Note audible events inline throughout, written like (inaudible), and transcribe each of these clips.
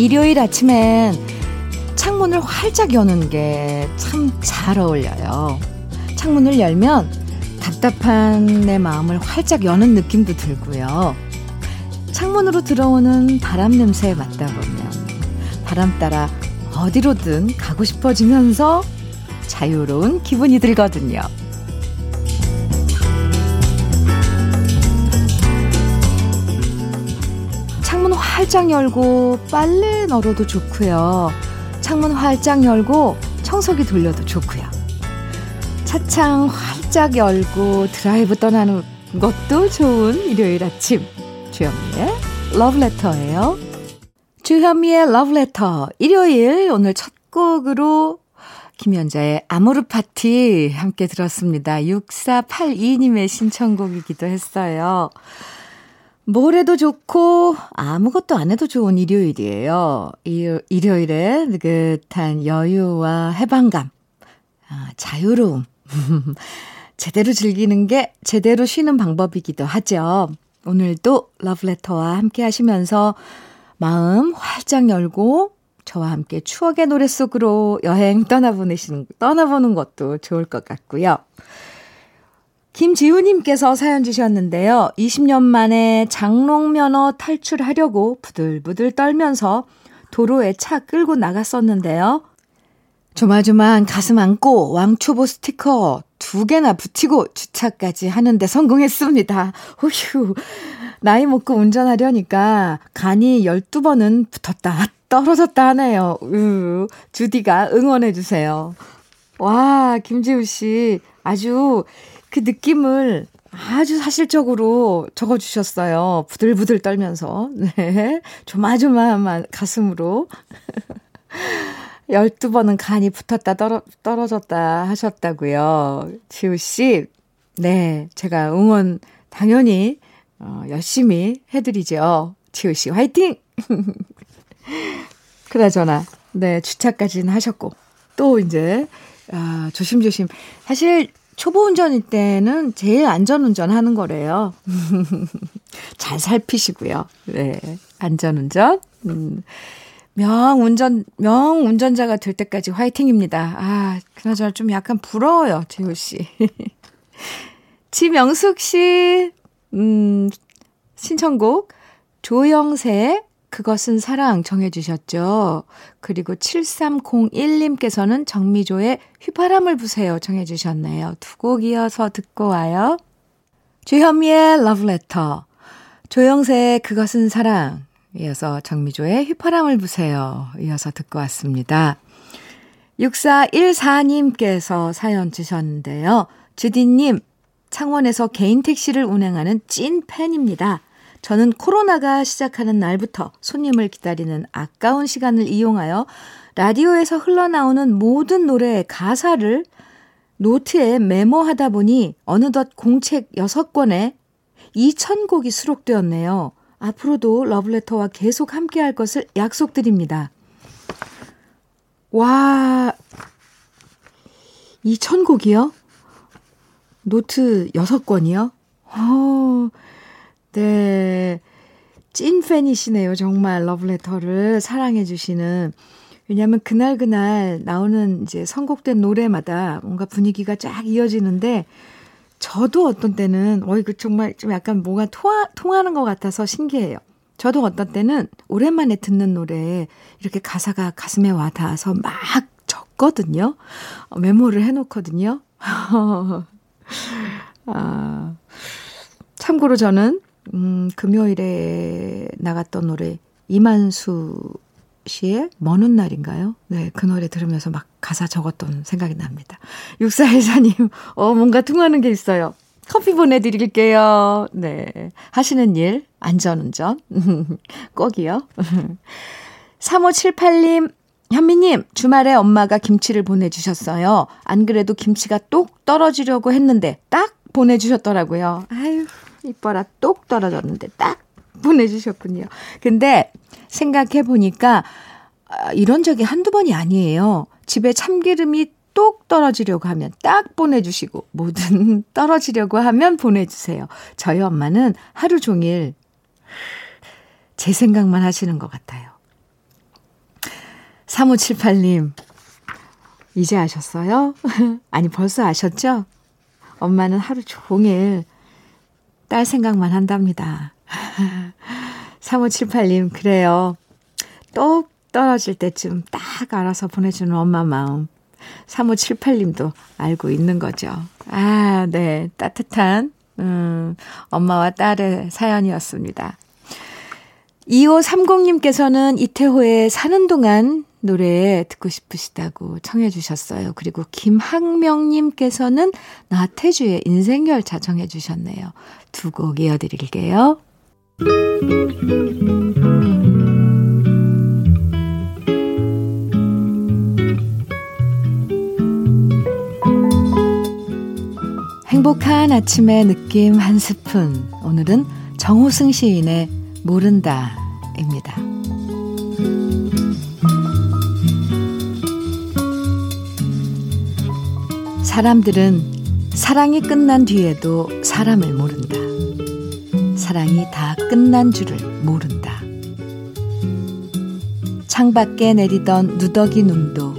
일요일 아침엔 창문을 활짝 여는 게 참 잘 어울려요. 창문을 열면 답답한 내 마음을 활짝 여는 느낌도 들고요. 창문으로 들어오는 바람 냄새에 맡다 보면 바람 따라 어디로든 가고 싶어지면서 자유로운 기분이 들거든요. 활짝 열고 빨래 널어도 좋고요. 창문 활짝 열고 청소기 돌려도 좋고요. 차창 활짝 열고 드라이브 떠나는 것도 좋은 일요일 아침. 주현미의 러브레터예요. 주현미의 러브레터. 일요일 오늘 첫 곡으로 김연자의 아모르 파티 함께 들었습니다. 6482님의 신청곡이기도 했어요. 뭘 해도 좋고 아무것도 안 해도 좋은 일요일이에요. 일요일에 느긋한 여유와 해방감, 아, 자유로움. (laughs) 제대로 즐기는 게 제대로 쉬는 방법이기도 하죠. 오늘도 러브레터와 함께 하시면서 마음 활짝 열고 저와 함께 추억의 노래 속으로 여행 떠나보내시는, 떠나보는 것도 좋을 것 같고요. 김지우님께서 사연 주셨는데요. 20년 만에 장롱면허 탈출하려고 부들부들 떨면서 도로에 차 끌고 나갔었는데요. 조마조마한 가슴 안고 왕초보 스티커 두 개나 붙이고 주차까지 하는데 성공했습니다. 휴 나이 먹고 운전하려니까 간이 12번은 붙었다, 떨어졌다 하네요. 으, 주디가 응원해 주세요. 와, 김지우 씨. 아주 그 느낌을 아주 사실적으로 적어주셨어요. 부들부들 떨면서. (laughs) 네. 조마조마한 가슴으로. (laughs) 12번은 간이 붙었다 떨어, 떨어졌다 하셨다고요. 지우씨, 네, 제가 응원 당연히 어, 열심히 해드리죠. 지우씨, 화이팅! (laughs) 그나저나, 네, 주차까지는 하셨고, 또 이제, 아, 조심조심. 사실, 초보 운전일 때는 제일 안전 운전 하는 거래요. (laughs) 잘 살피시고요. 네, 안전 운전. 음. 명 운전, 명 운전자가 될 때까지 화이팅입니다. 아, 그나저나 좀 약간 부러워요, 지호 씨. (laughs) 지명숙 씨, 음, 신청곡, 조영세, 그것은 사랑 정해주셨죠. 그리고 7301님께서는 정미조의 휘바람을 부세요 정해주셨네요. 두 곡 이어서 듣고 와요. 주현미의 러브레터, 조영세의 그것은 사랑, 이어서 정미조의 휘파람을 부세요. 이어서 듣고 왔습니다. 6414님께서 사연 주셨는데요. 주디님, 창원에서 개인 택시를 운행하는 찐 팬입니다. 저는 코로나가 시작하는 날부터 손님을 기다리는 아까운 시간을 이용하여 라디오에서 흘러나오는 모든 노래의 가사를 노트에 메모하다 보니 어느덧 공책 6권에 2,000곡이 수록되었네요. 앞으로도 러브레터와 계속 함께 할 것을 약속드립니다. 와, 2,000곡이요? 노트 6권이요? 어, 네. 찐 팬이시네요. 정말 러브레터를 사랑해 주시는. 왜냐하면 그날 그날 나오는 이제 선곡된 노래마다 뭔가 분위기가 쫙 이어지는데 저도 어떤 때는, 어, 이거 정말 좀 약간 뭐가 통하, 통하는 것 같아서 신기해요. 저도 어떤 때는 오랜만에 듣는 노래에 이렇게 가사가 가슴에 와 닿아서 막 적거든요. 어, 메모를 해놓거든요. (laughs) 아, 참고로 저는, 음, 금요일에 나갔던 노래, 이만수 씨의 먼 날인가요? 네, 그 노래 들으면서 막 가사 적었던 생각이 납니다. 육사일사님, 어, 뭔가 통하는 게 있어요. 커피 보내드릴게요. 네. 하시는 일, 안전운전. (laughs) 꼭이요. (laughs) 3578님, 현미님, 주말에 엄마가 김치를 보내주셨어요. 안 그래도 김치가 똑 떨어지려고 했는데 딱 보내주셨더라고요. 아유, 이뻐라. 똑 떨어졌는데 딱 보내주셨군요. 근데 생각해보니까 아, 이런 적이 한두 번이 아니에요. 집에 참기름이 똑 떨어지려고 하면 딱 보내주시고, 뭐든 (laughs) 떨어지려고 하면 보내주세요. 저희 엄마는 하루 종일 제 생각만 하시는 것 같아요. 3578님, 이제 아셨어요? (laughs) 아니, 벌써 아셨죠? 엄마는 하루 종일 딸 생각만 한답니다. (laughs) 3578님, 그래요. 똑 떨어질 때쯤 딱 알아서 보내주는 엄마 마음. 3578님도 알고 있는 거죠. 아, 네. 따뜻한, 음, 엄마와 딸의 사연이었습니다. 2530님께서는 이태호의 사는 동안 노래 듣고 싶으시다고 청해 주셨어요. 그리고 김학명님께서는 나태주의 인생열차 청해 주셨네요. 두 곡 이어드릴게요. 행복한 아침의 느낌 한 스푼. 오늘은 정호승 시인의 모른다입니다. 사람들은 사랑이 끝난 뒤에도 사람을 모른다. 사랑이 다 끝난 줄을 모른다. 창밖에 내리던 누더기 눈도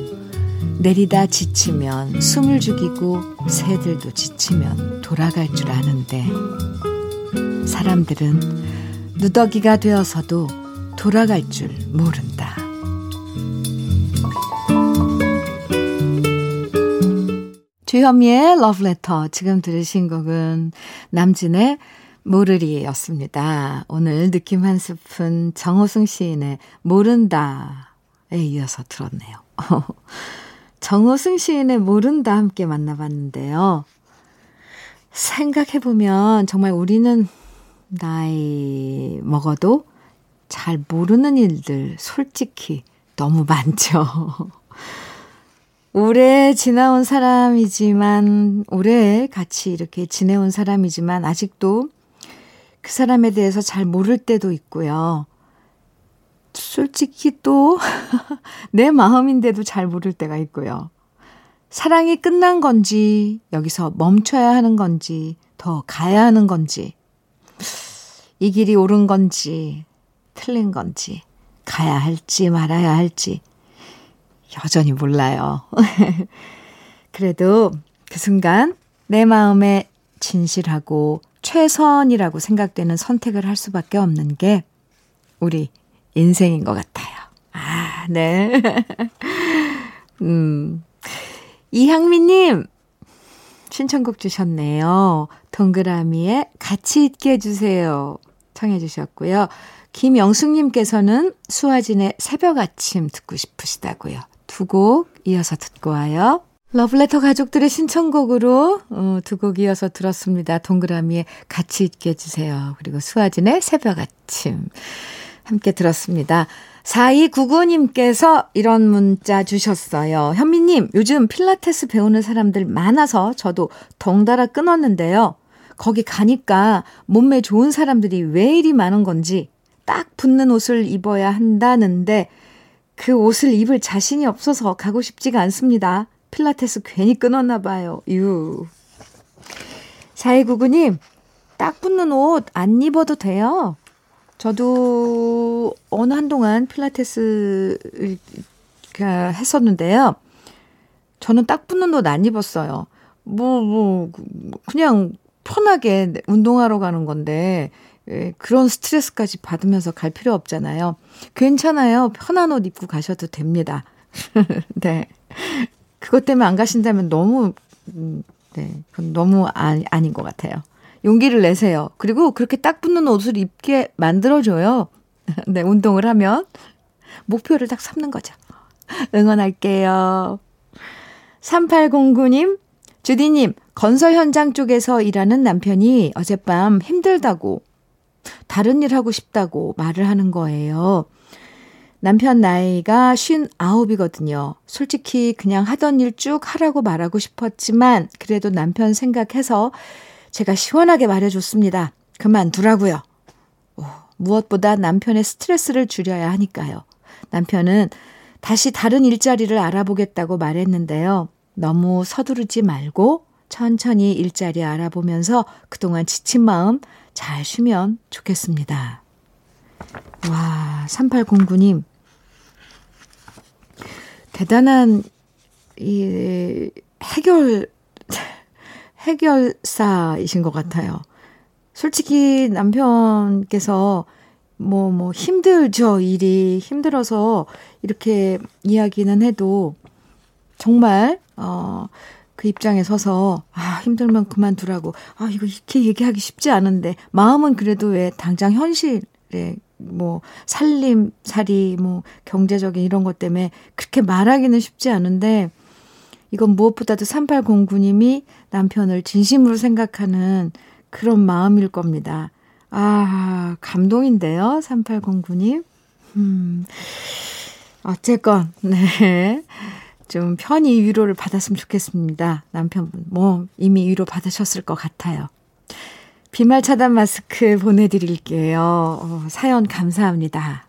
내리다 지치면 숨을 죽이고 새들도 지치면 돌아갈 줄 아는데 사람들은 누더기가 되어서도 돌아갈 줄 모른다. 주현미의 러브레터. 지금 들으신 곡은 남진의 모르리였습니다. 오늘 느낌 한 스푼 정호승 시인의 모른다에 이어서 들었네요. (laughs) 정호승 시인의 모른다 함께 만나봤는데요. 생각해보면 정말 우리는 나이 먹어도 잘 모르는 일들 솔직히 너무 많죠. (laughs) 오래 지나온 사람이지만, 오래 같이 이렇게 지내온 사람이지만, 아직도 그 사람에 대해서 잘 모를 때도 있고요. 솔직히 또, (laughs) 내 마음인데도 잘 모를 때가 있고요. 사랑이 끝난 건지, 여기서 멈춰야 하는 건지, 더 가야 하는 건지, 이 길이 옳은 건지, 틀린 건지, 가야 할지 말아야 할지, 여전히 몰라요. (laughs) 그래도 그 순간 내 마음에 진실하고 최선이라고 생각되는 선택을 할 수밖에 없는 게 우리 인생인 것 같아요. 아, 네. (laughs) 음. 이향미님, 신청곡 주셨네요. 동그라미에 같이 있게 해주세요. 청해주셨고요. 김영숙님께서는 수아진의 새벽 아침 듣고 싶으시다고요. 두 곡 이어서 듣고 와요. 러블레터 가족들의 신청곡으로 어, 두곡 이어서 들었습니다. 동그라미에 같이 있게 해주세요. 그리고 수아진의 새벽 아침 함께 들었습니다. 4299님께서 이런 문자 주셨어요. 현미님, 요즘 필라테스 배우는 사람들 많아서 저도 덩달아 끊었는데요. 거기 가니까 몸매 좋은 사람들이 왜 이리 많은 건지 딱 붙는 옷을 입어야 한다는데 그 옷을 입을 자신이 없어서 가고 싶지가 않습니다. 필라테스 괜히 끊었나 봐요. 유. 4299님, 딱 붙는 옷 안 입어도 돼요. 저도 어느 한동안 필라테스 했었는데요. 저는 딱 붙는 옷 안 입었어요. 뭐, 뭐, 그냥 편하게 운동하러 가는 건데, 예, 그런 스트레스까지 받으면서 갈 필요 없잖아요. 괜찮아요. 편한 옷 입고 가셔도 됩니다. (laughs) 네. 그것 때문에 안 가신다면 너무, 음, 네. 그건 너무 아, 아닌 것 같아요. 용기를 내세요. 그리고 그렇게 딱 붙는 옷을 입게 만들어줘요. (laughs) 네, 운동을 하면. 목표를 딱 삼는 거죠. 응원할게요. 3809님, 주디님, 건설 현장 쪽에서 일하는 남편이 어젯밤 힘들다고 다른 일 하고 싶다고 말을 하는 거예요. 남편 나이가 59이거든요. 솔직히 그냥 하던 일 쭉 하라고 말하고 싶었지만 그래도 남편 생각해서 제가 시원하게 말해줬습니다. 그만두라고요. 오, 무엇보다 남편의 스트레스를 줄여야 하니까요. 남편은 다시 다른 일자리를 알아보겠다고 말했는데요. 너무 서두르지 말고 천천히 일자리 알아보면서 그동안 지친 마음 잘 쉬면 좋겠습니다. 와, 3809님. 대단한 이 해결 (laughs) 해결사이신 것 같아요. 솔직히 남편께서 뭐, 뭐, 힘들죠, 일이. 힘들어서 이렇게 이야기는 해도 정말, 어, 그 입장에 서서, 아, 힘들면 그만두라고. 아, 이거 이렇게 얘기하기 쉽지 않은데, 마음은 그래도 왜 당장 현실에, 뭐, 살림, 살이, 뭐, 경제적인 이런 것 때문에 그렇게 말하기는 쉽지 않은데, 이건 무엇보다도 3809님이 남편을 진심으로 생각하는 그런 마음일 겁니다. 아, 감동인데요. 3809님. 음, 어쨌건, 네. 좀 편히 위로를 받았으면 좋겠습니다. 남편분. 뭐, 이미 위로 받으셨을 것 같아요. 비말 차단 마스크 보내드릴게요. 어, 사연 감사합니다.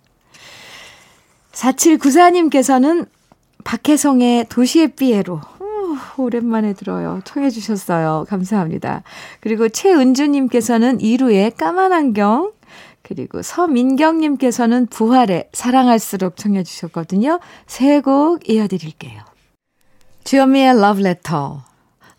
4794님께서는 박혜성의 도시의 삐에로 오랜만에 들어요. 청해 주셨어요. 감사합니다. 그리고 최은주님께서는 이루의 까만 안경 그리고 서민경님께서는 부활의 사랑할수록 청해 주셨거든요. 세 곡 이어드릴게요. 주현미의 러브레터.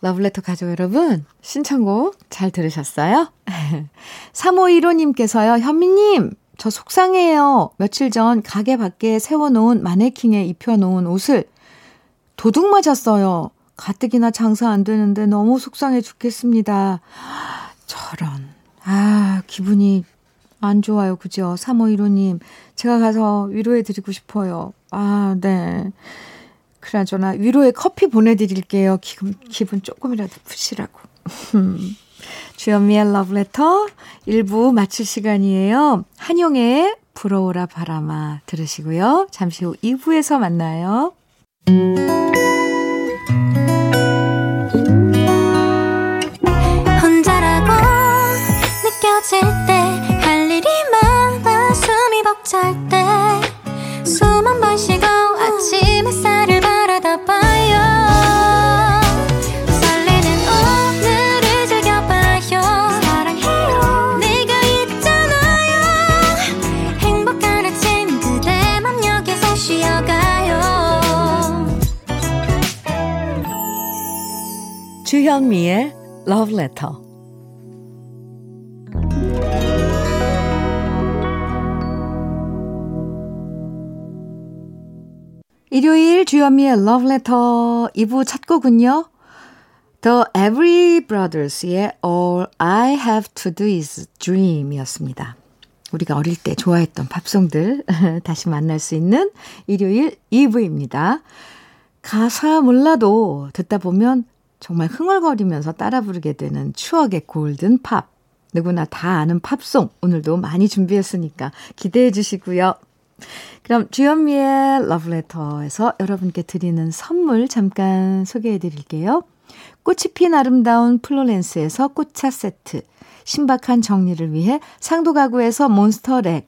러브레터 가족 여러분, 신청곡 잘 들으셨어요? (laughs) 3515님께서요, 현미님, 저 속상해요. 며칠 전 가게 밖에 세워놓은 마네킹에 입혀놓은 옷을 도둑 맞았어요. 가뜩이나 장사 안 되는데 너무 속상해 죽겠습니다. (gasps) 저런. 아, 기분이 안 좋아요. 그죠? 3515님. 제가 가서 위로해드리고 싶어요. 아, 네. 그나저나 위로의 커피 보내드릴게요. 기분, 기분 조금이라도 푸시라고. (laughs) 주현미의 러브레터 1부 마칠 시간이에요. 한용의 부러워라 바람아 들으시고요. 잠시 후 2부에서 만나요. 주현미의 Love Letter 일요일 주현미의 러브레터 2부 첫 곡은요. The Every Brothers의 All I Have to Do Is Dream 이었습니다. 우리가 어릴 때 좋아했던 팝송들 (laughs) 다시 만날 수 있는 일요일 2부입니다. 가사 몰라도 듣다 보면 정말 흥얼거리면서 따라 부르게 되는 추억의 골든 팝. 누구나 다 아는 팝송 오늘도 많이 준비했으니까 기대해 주시고요. 그럼 주현미의 러브레터에서 여러분께 드리는 선물 잠깐 소개해 드릴게요. 꽃이 핀 아름다운 플로렌스에서 꽃차 세트, 신박한 정리를 위해 상도 가구에서 몬스터렉,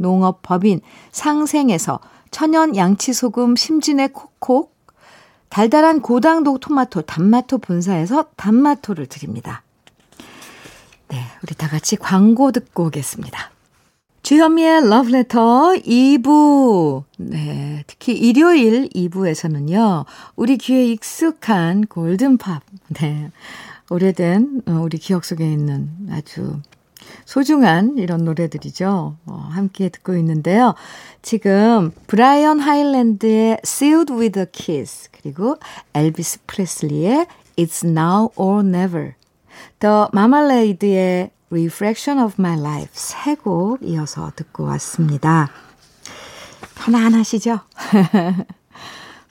농업 법인 상생에서 천연 양치소금 심진의 콕콕, 달달한 고당도 토마토 단마토 본사에서 단마토를 드립니다. 네, 우리 다 같이 광고 듣고 오겠습니다. 주현미의 러브레터 2부. 네, 특히 일요일 2부에서는요, 우리 귀에 익숙한 골든팝. 네, 오래된 어, 우리 기억 속에 있는 아주 소중한 이런 노래들이죠. 어, 함께 듣고 있는데요. 지금 브라이언 하일랜드의 Sealed with a Kiss 그리고 엘비스 프레슬리의 It's Now or Never 더 마말레이드의 Reflection of My Life 세 곡 이어서 듣고 왔습니다. 편안하시죠? (laughs)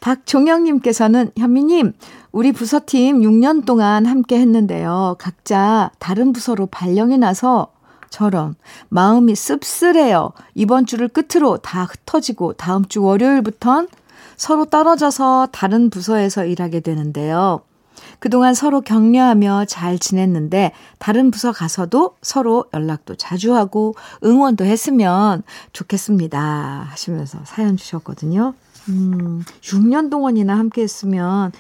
박종영님께서는 현미님, 우리 부서팀 6년 동안 함께 했는데요. 각자 다른 부서로 발령이 나서 저런 마음이 씁쓸해요. 이번 주를 끝으로 다 흩어지고 다음 주 월요일부턴 서로 떨어져서 다른 부서에서 일하게 되는데요. 그동안 서로 격려하며 잘 지냈는데 다른 부서 가서도 서로 연락도 자주 하고 응원도 했으면 좋겠습니다. 하시면서 사연 주셨거든요. 음, 6년 동안이나 함께 했으면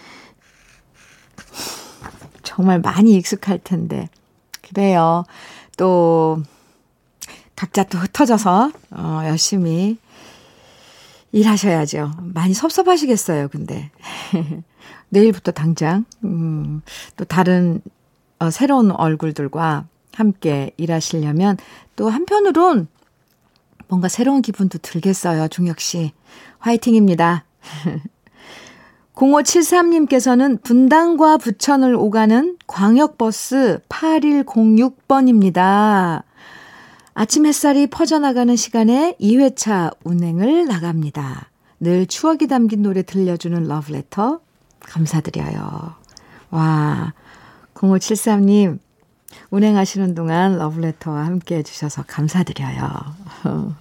정말 많이 익숙할 텐데. 그래요. 또, 각자 또 흩어져서, 어, 열심히 일하셔야죠. 많이 섭섭하시겠어요, 근데. (laughs) 내일부터 당장, 음, 또 다른, 어, 새로운 얼굴들과 함께 일하시려면 또 한편으론 뭔가 새로운 기분도 들겠어요, 종혁 씨. 화이팅입니다. (laughs) 0573님께서는 분당과 부천을 오가는 광역버스 8106번입니다. 아침 햇살이 퍼져나가는 시간에 2회차 운행을 나갑니다. 늘 추억이 담긴 노래 들려주는 러브레터 감사드려요. 와, 0573님, 운행하시는 동안 러브레터와 함께 해주셔서 감사드려요. (laughs)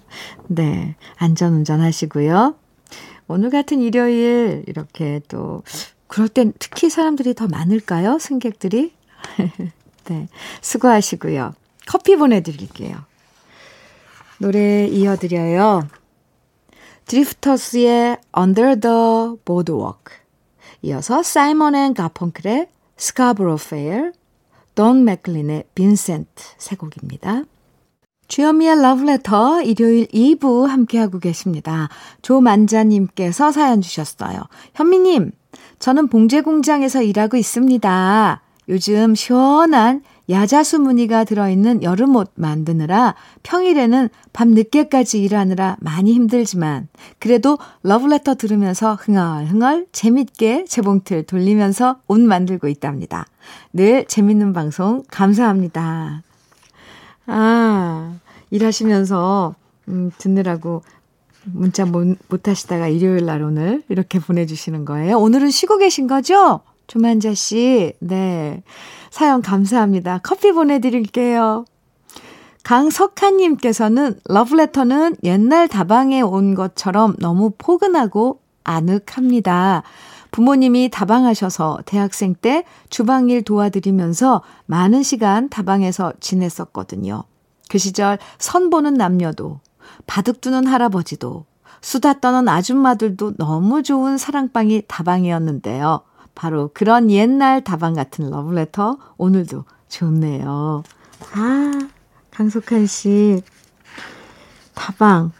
네, 안전운전 하시고요. 오늘 같은 일요일 이렇게 또 그럴 땐 특히 사람들이 더 많을까요? 승객들이? (laughs) 네, 수고하시고요. 커피 보내드릴게요. 노래 이어드려요. 드리프터스의 Under the Boardwalk 이어서 사이먼 앤 가펑클의 Scarborough Fair 돈 맥클린의 빈센트 세 곡입니다. 주현미의 러브레터 일요일 2부 함께하고 계십니다. 조만자님께서 사연 주셨어요. 현미님, 저는 봉제 공장에서 일하고 있습니다. 요즘 시원한 야자수 무늬가 들어있는 여름옷 만드느라 평일에는 밤 늦게까지 일하느라 많이 힘들지만 그래도 러브레터 들으면서 흥얼흥얼 재밌게 재봉틀 돌리면서 옷 만들고 있답니다. 늘 재밌는 방송 감사합니다. 아, 일하시면서, 음, 듣느라고 문자 못, 못 하시다가 일요일 날 오늘 이렇게 보내주시는 거예요. 오늘은 쉬고 계신 거죠? 조만자 씨. 네. 사연 감사합니다. 커피 보내드릴게요. 강석하님께서는 러브레터는 옛날 다방에 온 것처럼 너무 포근하고 아늑합니다. 부모님이 다방하셔서 대학생 때 주방일 도와드리면서 많은 시간 다방에서 지냈었거든요. 그 시절 선 보는 남녀도, 바둑 두는 할아버지도, 수다 떠는 아줌마들도 너무 좋은 사랑방이 다방이었는데요. 바로 그런 옛날 다방 같은 러브레터 오늘도 좋네요. 아, 강석한 씨. 다방.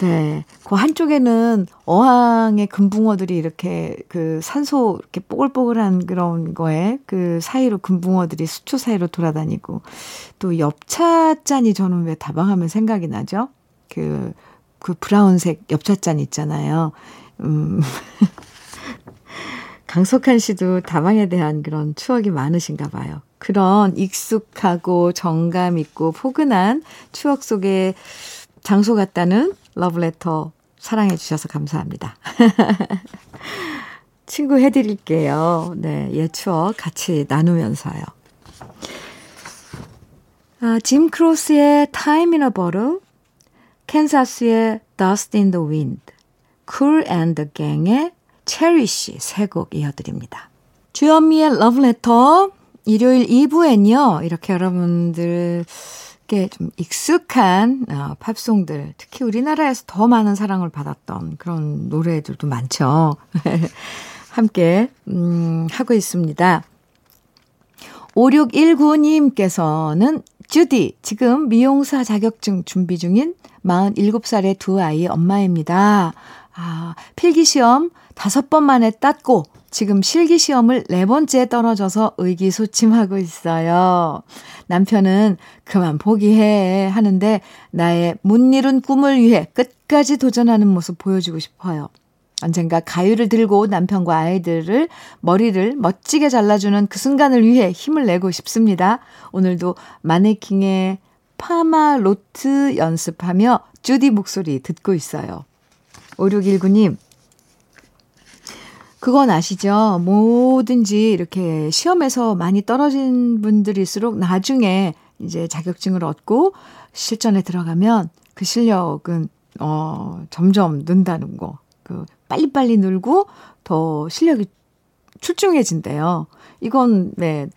네. 그 한쪽에는 어항의 금붕어들이 이렇게 그 산소 이렇게 뽀글뽀글한 그런 거에 그 사이로 금붕어들이 수초 사이로 돌아다니고 또 엽차잔이 저는 왜 다방하면 생각이 나죠? 그, 그 브라운색 엽차잔 있잖아요. 음. (laughs) 강석한 씨도 다방에 대한 그런 추억이 많으신가 봐요. 그런 익숙하고 정감 있고 포근한 추억 속에 장소 같다는 러브레터 사랑해 주셔서 감사합니다. (laughs) 친구 해드릴게요. 네, 옛 추억 같이 나누면서요. 아, 짐 크로스의 Time in a Bottle, 캔사스의 Dust in the Wind, Cool and the Gang의 Cherish 세곡 이어드립니다. 주현미의 러브레터 일요일 2부엔요. 이렇게 여러분들 좀 익숙한 어, 팝송들, 특히 우리나라에서 더 많은 사랑을 받았던 그런 노래들도 많죠. (laughs) 함께 음, 하고 있습니다. 5619님께서는 주디, 지금 미용사 자격증 준비 중인 47살의 두 아이의 엄마입니다. 아, 필기시험 다섯 번 만에 땄고 지금 실기 시험을 네 번째 떨어져서 의기소침하고 있어요. 남편은 그만 포기해 하는데 나의 못 이룬 꿈을 위해 끝까지 도전하는 모습 보여주고 싶어요. 언젠가 가위를 들고 남편과 아이들을 머리를 멋지게 잘라주는 그 순간을 위해 힘을 내고 싶습니다. 오늘도 마네킹의 파마 로트 연습하며 주디 목소리 듣고 있어요. 5619님, 그건 아시죠? 뭐든지 이렇게 시험에서 많이 떨어진 분들일수록 나중에 이제 자격증을 얻고 실전에 들어가면 그 실력은 어 점점 는다는 거. 그 빨리빨리 늘고 더 실력이 출중해진대요. 이건, 네,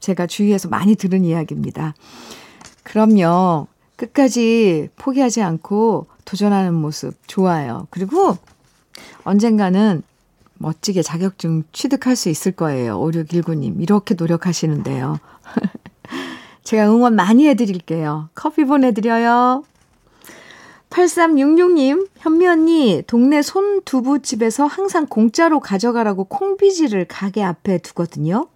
제가 주위에서 많이 들은 이야기입니다. 그럼요. 끝까지 포기하지 않고 도전하는 모습 좋아요. 그리고 언젠가는 멋지게 자격증 취득할 수 있을 거예요. 5619님. 이렇게 노력하시는데요. (laughs) 제가 응원 많이 해드릴게요. 커피 보내드려요. 8366님, 현미 언니, 동네 손두부집에서 항상 공짜로 가져가라고 콩비지를 가게 앞에 두거든요.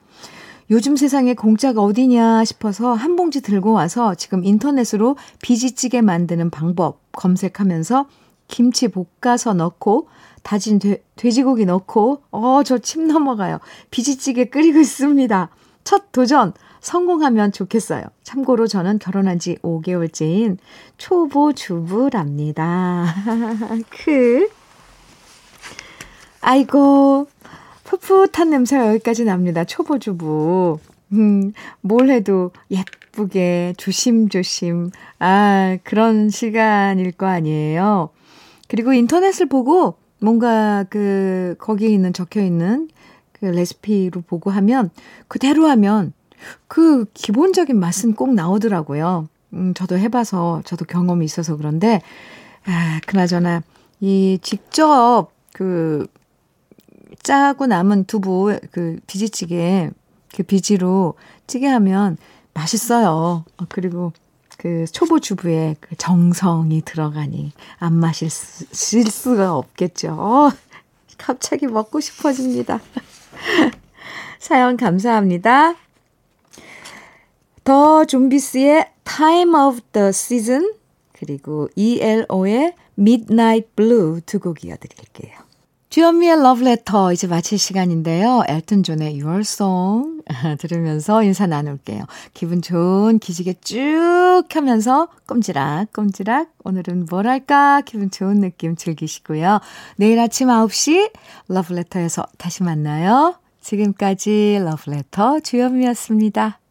요즘 세상에 공짜가 어디냐 싶어서 한 봉지 들고 와서 지금 인터넷으로 비지찌개 만드는 방법 검색하면서 김치 볶아서 넣고 다진 돼, 돼지고기 넣고 어, 저 침 넘어가요. 비지찌개 끓이고 있습니다. 첫 도전 성공하면 좋겠어요. 참고로 저는 결혼한 지 5개월째인 초보 주부랍니다. (laughs) 크. 아이고, 풋풋한 냄새가 여기까지 납니다. 초보 주부. 음, 뭘 해도 예쁘게 조심조심. 아, 그런 시간일 거 아니에요. 그리고 인터넷을 보고 뭔가 그, 거기에 있는 적혀 있는 그 레시피로 보고 하면 그대로 하면 그 기본적인 맛은 꼭 나오더라고요. 음, 저도 해봐서 저도 경험이 있어서 그런데, 아, 그나저나, 이 직접 그 짜고 남은 두부 그 비지찌개 그 비지로 찌개 하면 맛있어요. 어, 그리고 그 초보 주부의 그 정성이 들어가니 안 마실 수, 수가 없겠죠. 어, 갑자기 먹고 싶어집니다. (laughs) 사연 감사합니다. 더 좀비스의 Time of the Season 그리고 ELO의 Midnight Blue 두 곡 이어드릴게요. 주현미의 러브레터 이제 마칠 시간인데요. 엘튼 존의 Your Song (laughs) 들으면서 인사 나눌게요. 기분 좋은 기지개 쭉 하면서 꼼지락 꼼지락 오늘은 뭘 할까 기분 좋은 느낌 즐기시고요. 내일 아침 9시 러브레터에서 다시 만나요. 지금까지 러브레터 주현미였습니다.